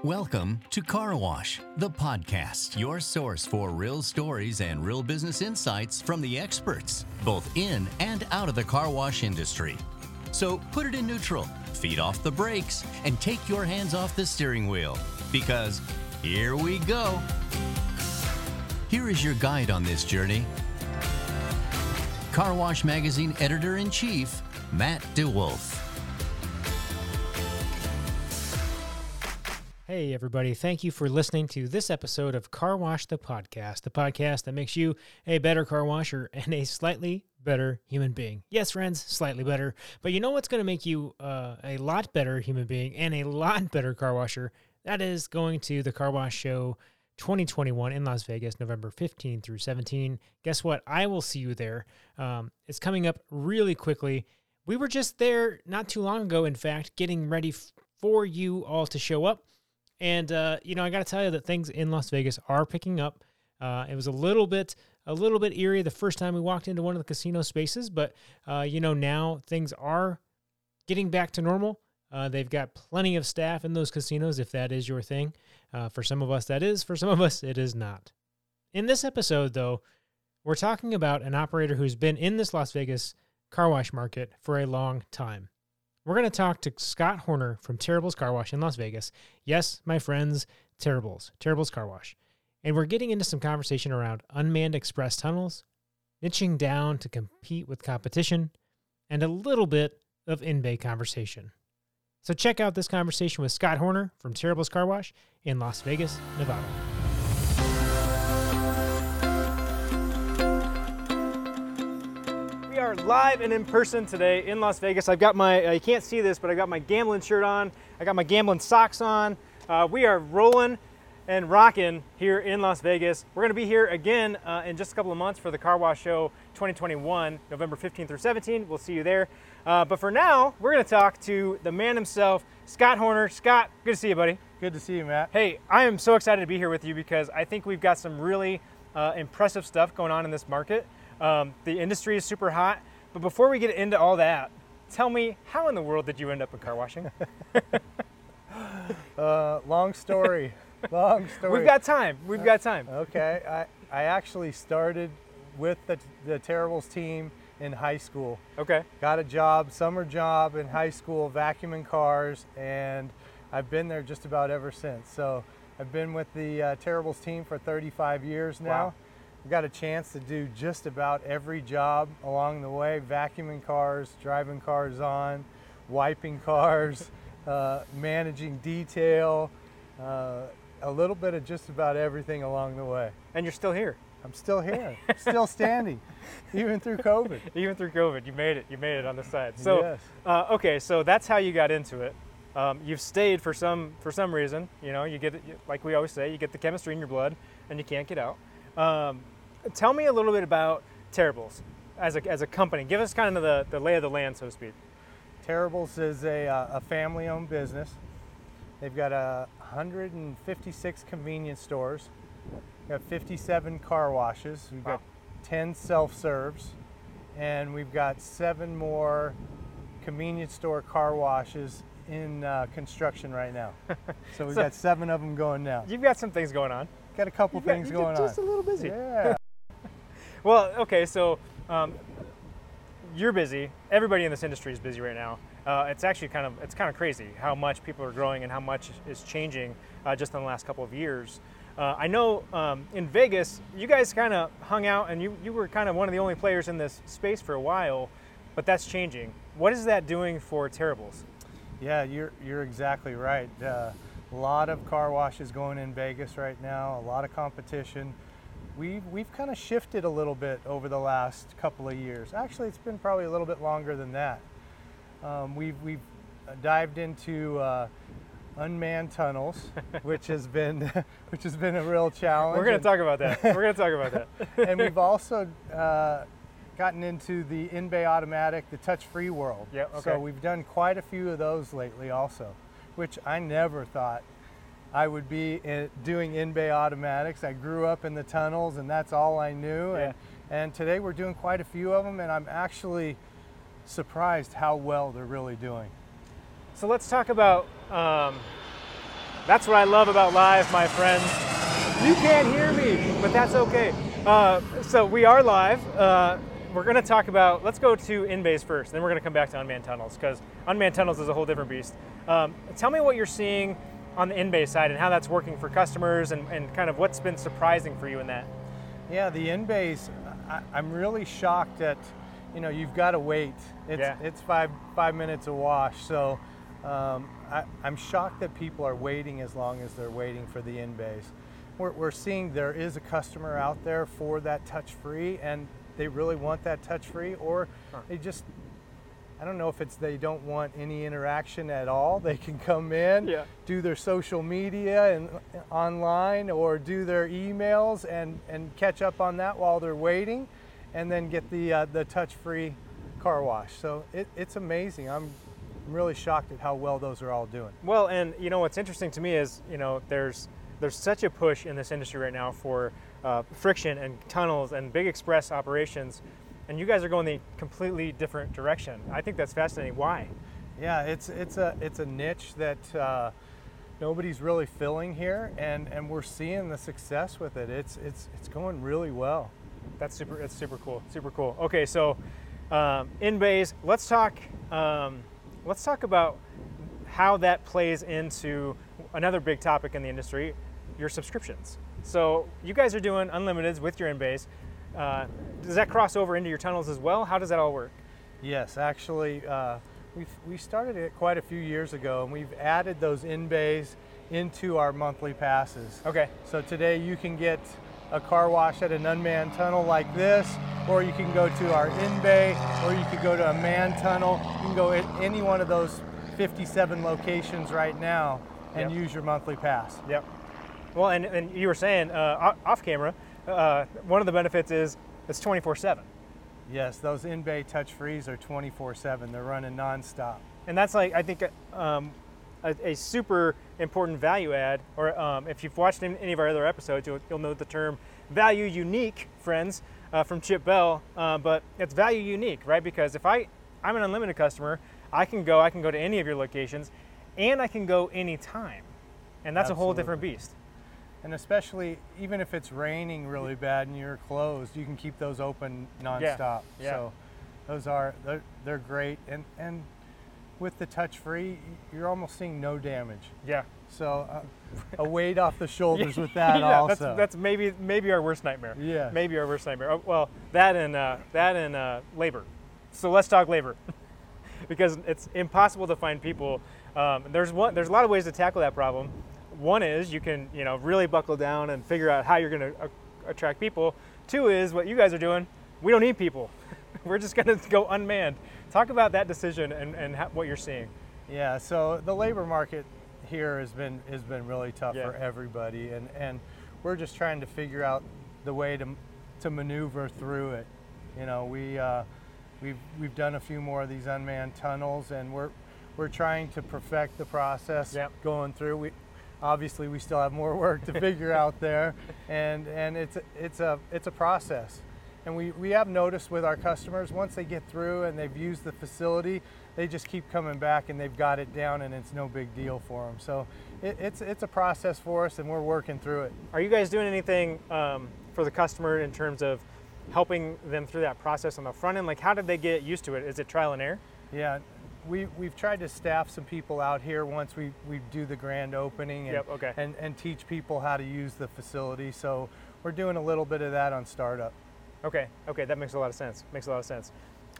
Welcome to Car Wash, the podcast, your source for real stories and real business insights from the experts, both in and out of the car wash industry. So put it in neutral, feed off the brakes, and take your hands off the steering wheel because here we go. Here is your guide on this journey Car Wash Magazine editor in chief, Matt DeWolf. Hey, everybody. Thank you for listening to this episode of Car Wash the Podcast, the podcast that makes you a better car washer and a slightly better human being. Yes, friends, slightly better. But you know what's going to make you uh, a lot better human being and a lot better car washer? That is going to the Car Wash Show 2021 in Las Vegas, November 15 through 17. Guess what? I will see you there. Um, it's coming up really quickly. We were just there not too long ago, in fact, getting ready f- for you all to show up. And uh, you know, I got to tell you that things in Las Vegas are picking up. Uh, it was a little bit a little bit eerie the first time we walked into one of the casino spaces, but uh, you know now things are getting back to normal. Uh, they've got plenty of staff in those casinos if that is your thing. Uh, for some of us, that is. For some of us, it is not. In this episode, though, we're talking about an operator who's been in this Las Vegas car wash market for a long time. We're going to talk to Scott Horner from Terribles Car Wash in Las Vegas. Yes, my friends, Terribles, Terribles Car Wash. And we're getting into some conversation around unmanned express tunnels, niching down to compete with competition, and a little bit of in bay conversation. So check out this conversation with Scott Horner from Terribles Car Wash in Las Vegas, Nevada. Are live and in person today in Las Vegas. I've got my, uh, you can't see this, but I've got my gambling shirt on. I got my gambling socks on. Uh, we are rolling and rocking here in Las Vegas. We're going to be here again uh, in just a couple of months for the Car Wash Show 2021, November 15th through 17th. We'll see you there. Uh, but for now, we're going to talk to the man himself, Scott Horner. Scott, good to see you, buddy. Good to see you, Matt. Hey, I am so excited to be here with you because I think we've got some really uh, impressive stuff going on in this market. Um, the industry is super hot. But before we get into all that, tell me how in the world did you end up in car washing? Uh, long story. long story. We've got time. We've got time. Okay, I, I actually started with the, the Terribles team in high school. Okay. Got a job, summer job in high school, vacuuming cars, and I've been there just about ever since. So I've been with the uh, Terribles team for 35 years now. Wow. I've got a chance to do just about every job along the way vacuuming cars, driving cars on, wiping cars, uh, managing detail, uh, a little bit of just about everything along the way. And you're still here, I'm still here, still standing, even through COVID. even through COVID. You made it. You made it on the side. So, Yes. uh, okay, so that's how you got into it. Um, you've stayed for some for some reason. You know, you get like we always say, you get the chemistry in your blood, and you can't get out. Um, tell me a little bit about Terribles as a, as a company. Give us kind of the, the lay of the land, so to speak. Terribles is a, uh, a family owned business. They've got uh, 156 convenience stores. We've got 57 car washes. We've Wow. got 10 self serves. And we've got seven more convenience store car washes in uh, construction right now. so we've So- got seven of them going now. You've got some things going on. Got a couple got- things you're going just on. a little busy. Yeah. Well, okay, so um, you're busy. Everybody in this industry is busy right now. Uh, it's actually kind of it's kind of crazy how much people are growing and how much is changing uh, just in the last couple of years. Uh, I know um, in Vegas, you guys kind of hung out and you, you were kind of one of the only players in this space for a while, but that's changing. What is that doing for Terribles? Yeah, you're you're exactly right. A lot of car washes going in Vegas right now. A lot of competition. We've we've kind of shifted a little bit over the last couple of years. Actually, it's been probably a little bit longer than that. Um, we've we've dived into uh, unmanned tunnels, which has been which has been a real challenge. We're going to talk about that. We're going to talk about that. and we've also uh, gotten into the in-bay automatic, the touch-free world. Yeah, okay. So we've done quite a few of those lately, also, which I never thought I would be in, doing in-bay automatics. I grew up in the tunnels, and that's all I knew. And, and today we're doing quite a few of them, and I'm actually surprised how well they're really doing. So let's talk about um, That's what I love about live, my friends. You can't hear me, but that's okay. Uh, so we are live. Uh, we're going to talk about, let's go to in-bays first, then we're going to come back to unmanned tunnels because unmanned tunnels is a whole different beast. Um, tell me what you're seeing on the in-bay side and how that's working for customers and, and kind of what's been surprising for you in that. Yeah, the in-bays, I, I'm really shocked at, you know, you've got to wait. It's, Yeah. it's five, five minutes a wash. So um, I, I'm shocked that people are waiting as long as they're waiting for the in-bays. We're, we're seeing there is a customer out there for that touch-free and they really want that touch-free or they just, I don't know if it's they don't want any interaction at all. They can come in, Yeah. do their social media and uh, online or do their emails and, and catch up on that while they're waiting and then get the, uh, the touch-free car wash. So it, it's amazing. I'm really shocked at how well those are all doing. Well, and you know what's interesting to me is you know there's there's such a push in this industry right now for uh, friction and tunnels and big express operations, and you guys are going the completely different direction. I think that's fascinating. Why? Yeah, it's it's a it's a niche that uh, nobody's really filling here, and, and we're seeing the success with it. It's it's it's going really well. That's super. That's super cool. Super cool. Okay, so um, in bays, let's talk. Um, let's talk about how that plays into another big topic in the industry, your subscriptions. So you guys are doing unlimiteds with your in bays. Uh, does that cross over into your tunnels as well? How does that all work? Yes, actually, uh, we we started it quite a few years ago, and we've added those in bays into our monthly passes. Okay. So today you can get a car wash at an unmanned tunnel like this, or you can go to our in bay, or you could go to a manned tunnel. You can go at any one of those 57 locations right now and Yep. use your monthly pass. Yep. Well, and, and you were saying uh, off camera, uh, one of the benefits is it's 24/7. Yes, those in bay touch frees are 24/7. They're running nonstop. and that's like I think um, a, a super important value add. Or um, if you've watched any of our other episodes, you'll, you'll know the term value unique, friends, uh, from Chip Bell. Uh, but it's value unique, right? Because if I I'm an unlimited customer, I can go I can go to any of your locations, and I can go anytime, and that's a whole different beast. And especially even if it's raining really bad and you're closed, you can keep those open nonstop. yeah. yeah. So those are they're, they're great. And and with the touch free, you're almost seeing no damage. Yeah. So uh, a weight off the shoulders with that yeah, also. That's, that's maybe maybe our worst nightmare. Yeah. Maybe our worst nightmare. Oh, well, that and uh, that and uh, labor. So let's talk labor, because it's impossible to find people. Um, there's one. There's a lot of ways to tackle that problem. One is you can you know really buckle down and figure out how you're going to uh, attract people. Two is what you guys are doing. We don't need people. We're just going to go unmanned. Talk about that decision and, and how, what you're seeing. Yeah, so the labor market here has been has been really tough Yeah. for everybody, and and we're just trying to figure out the way to to maneuver through it. You know, we uh, we've we've done a few more of these unmanned tunnels, and we're we're trying to perfect the process Yep. going through. We obviously we still have more work to figure out there, and and it's a- it's a it's a process. And we, we have noticed with our customers, once they get through and they've used the facility, they just keep coming back and they've got it down and it's no big deal for them. So it, it's, it's a process for us and we're working through it. Are you guys doing anything um, for the customer in terms of helping them through that process on the front end? Like, how did they get used to it? Is it trial and error? Yeah, we, we've tried to staff some people out here once we, we do the grand opening and, Yep, okay. and, and teach people how to use the facility. So we're doing a little bit of that on startup. Okay, okay, that makes a lot of sense. Makes a lot of sense.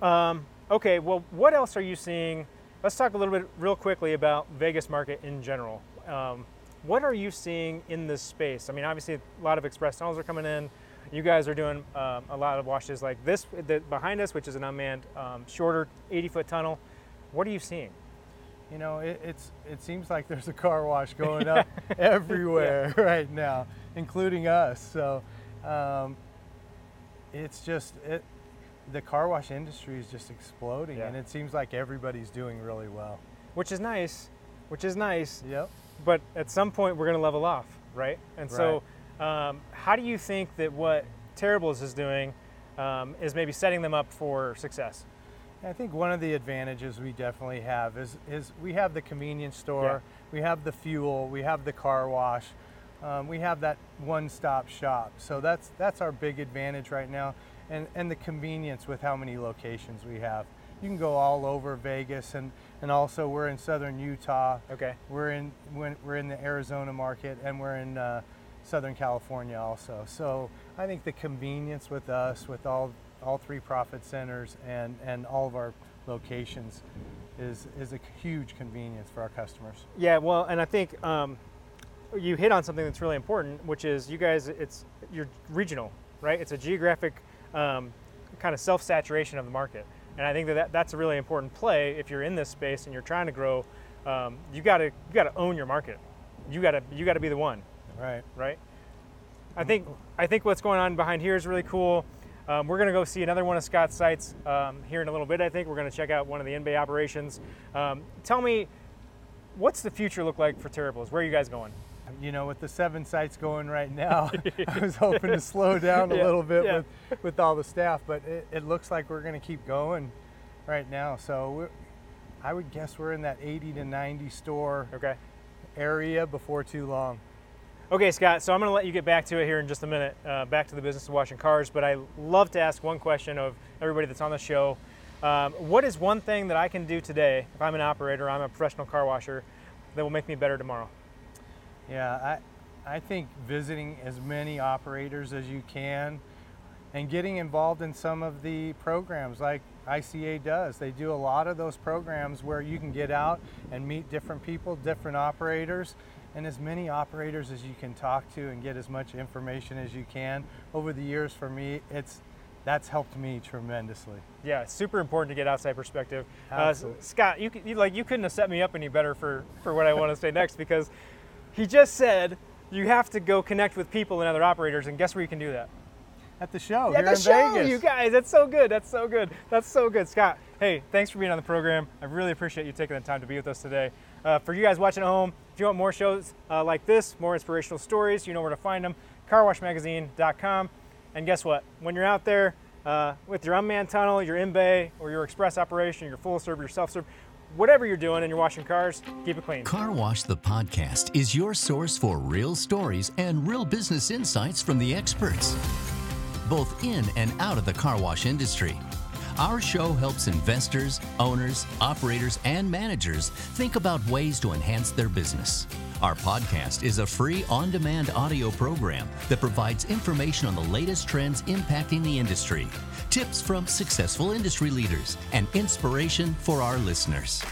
Um, okay, well, what else are you seeing? Let's talk a little bit real quickly about Vegas market in general. Um, what are you seeing in this space? I mean, obviously, a lot of express tunnels are coming in. You guys are doing um, a lot of washes like this the, behind us, which is an unmanned, um, shorter 80 foot tunnel. What are you seeing? You know, it, it's it seems like there's a car wash going up everywhere right now, including us. So um, it's just it. The car wash industry is just exploding, Yeah. and it seems like everybody's doing really well. Which is nice, which is nice. Yep. but at some point we're going to level off, right? And so, um, how do you think that what Terribles is doing um, is maybe setting them up for success? I think one of the advantages we definitely have is is we have the convenience store. we have the fuel, we have the car wash, um, we have that one-stop shop. So that's that's our big advantage right now, and and the convenience with how many locations we have. You can go all over Vegas, and and also we're in southern Utah. Okay. We're in when- we're in the Arizona market, and we're in uh, Southern California also. So I think the convenience with us, with all all three profit centers, and and all of our locations, is is a huge convenience for our customers. Yeah, well, and I think um, you hit on something that's really important, which is you guys, it's you're regional, right? It's a geographic um, kind of self-saturation of the market, and I think that, that that's a really important play if you're in this space and you're trying to grow. Um, you got to you got to own your market. You got to you got to be the one, Right. right? I think I think what's going on behind here is really cool. Um, we're going to go see another one of Scott's sites um, here in a little bit. I think we're going to check out one of the in-bay operations. Um, tell me, what's the future look like for Terribles? Where are you guys going? You know, with the seven sites going right now, I was hoping to slow down a Yeah, little bit yeah. with, with all the staff, but it, it looks like we're going to keep going right now. So we're, I would guess we're in that 80 to 90 store Okay. area before too long. Okay, Scott. So I'm going to let you get back to it here in just a minute. Uh, back to the business of washing cars, but I love to ask one question of everybody that's on the show. Um, what is one thing that I can do today, if I'm an operator, I'm a professional car washer, that will make me better tomorrow? Yeah, I, I think visiting as many operators as you can and getting involved in some of the programs like ICA does. They do a lot of those programs where you can get out and meet different people, different operators, and as many operators as you can talk to and get as much information as you can. Over the years for me, it's that's helped me tremendously. Yeah, it's super important to get outside perspective. Uh, Scott, you, you like you couldn't have set me up any better for for what I want to say next because he just said you have to go connect with people and other operators, and guess where you can do that? At the show Yeah, here the in show, Vegas. you guys. That's so good. That's so good. That's so good, Scott. Hey, thanks for being on the program. I really appreciate you taking the time to be with us today. Uh, for you guys watching at home, if you want more shows uh, like this, more inspirational stories, you know where to find them. CarWashMagazine.com. And guess what? When you're out there uh, with your unmanned tunnel, your in-bay, or your express operation, your full serve, your self-serve, whatever you're doing and you're washing cars, keep it clean. Car Wash the Podcast is your source for real stories and real business insights from the experts, both in and out of the car wash industry. Our show helps investors, owners, operators, and managers think about ways to enhance their business. Our podcast is a free on demand audio program that provides information on the latest trends impacting the industry, tips from successful industry leaders, and inspiration for our listeners.